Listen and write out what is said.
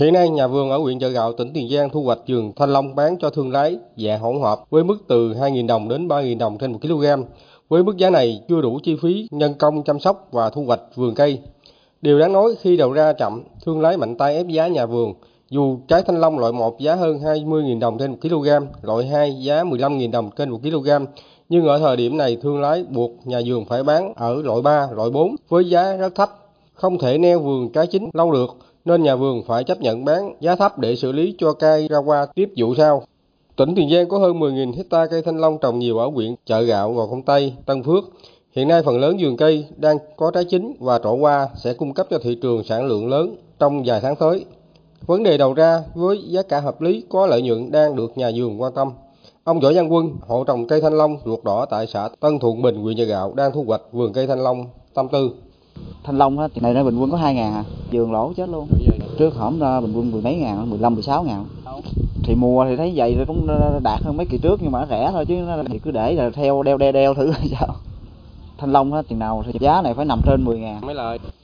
Hiện nay, nhà vườn ở huyện Chợ Gạo, tỉnh Tiền Giang thu hoạch vườn thanh long bán cho thương lái dạng hỗn hợp với mức từ 2.000 đồng đến 3.000 đồng trên 1 kg. Với mức giá này chưa đủ chi phí nhân công chăm sóc và thu hoạch vườn cây. Điều đáng nói khi đầu ra chậm, thương lái mạnh tay ép giá nhà vườn. Dù trái thanh long loại 1 giá hơn 20.000 đồng trên 1 kg, loại 2 giá 15.000 đồng trên 1 kg, nhưng ở thời điểm này thương lái buộc nhà vườn phải bán ở loại 3, loại 4 với giá rất thấp, không thể neo vườn trái chính lâu được nên nhà vườn phải chấp nhận bán giá thấp để xử lý cho cây ra qua tiếp vụ sau. Tỉnh Tiền Giang có hơn 10.000 hecta cây thanh long trồng nhiều ở huyện Chợ Gạo, Gò Công Tây, Tân Phước. Hiện nay phần lớn vườn cây đang có trái chín và trổ hoa sẽ cung cấp cho thị trường sản lượng lớn trong vài tháng tới. Vấn đề đầu ra với giá cả hợp lý có lợi nhuận đang được nhà vườn quan tâm. Ông Võ Văn Quân, hộ trồng cây thanh long ruột đỏ tại xã Tân Thuận Bình, huyện Chợ Gạo đang thu hoạch vườn cây thanh long tâm tư. Thanh long á, này nó bình quân có 2 ngàn à, vườn lỗ chết luôn. Trước hổm ra bình quân mười mấy ngàn, 15, 16 ngàn. Thì mùa thì thấy vậy cũng đạt hơn mấy kỳ trước nhưng mà nó rẻ thôi chứ thì cứ để là theo đeo đeo đeo thử sao. Thanh long á, tiền nào thì giá này phải nằm trên 10 ngàn mới lời.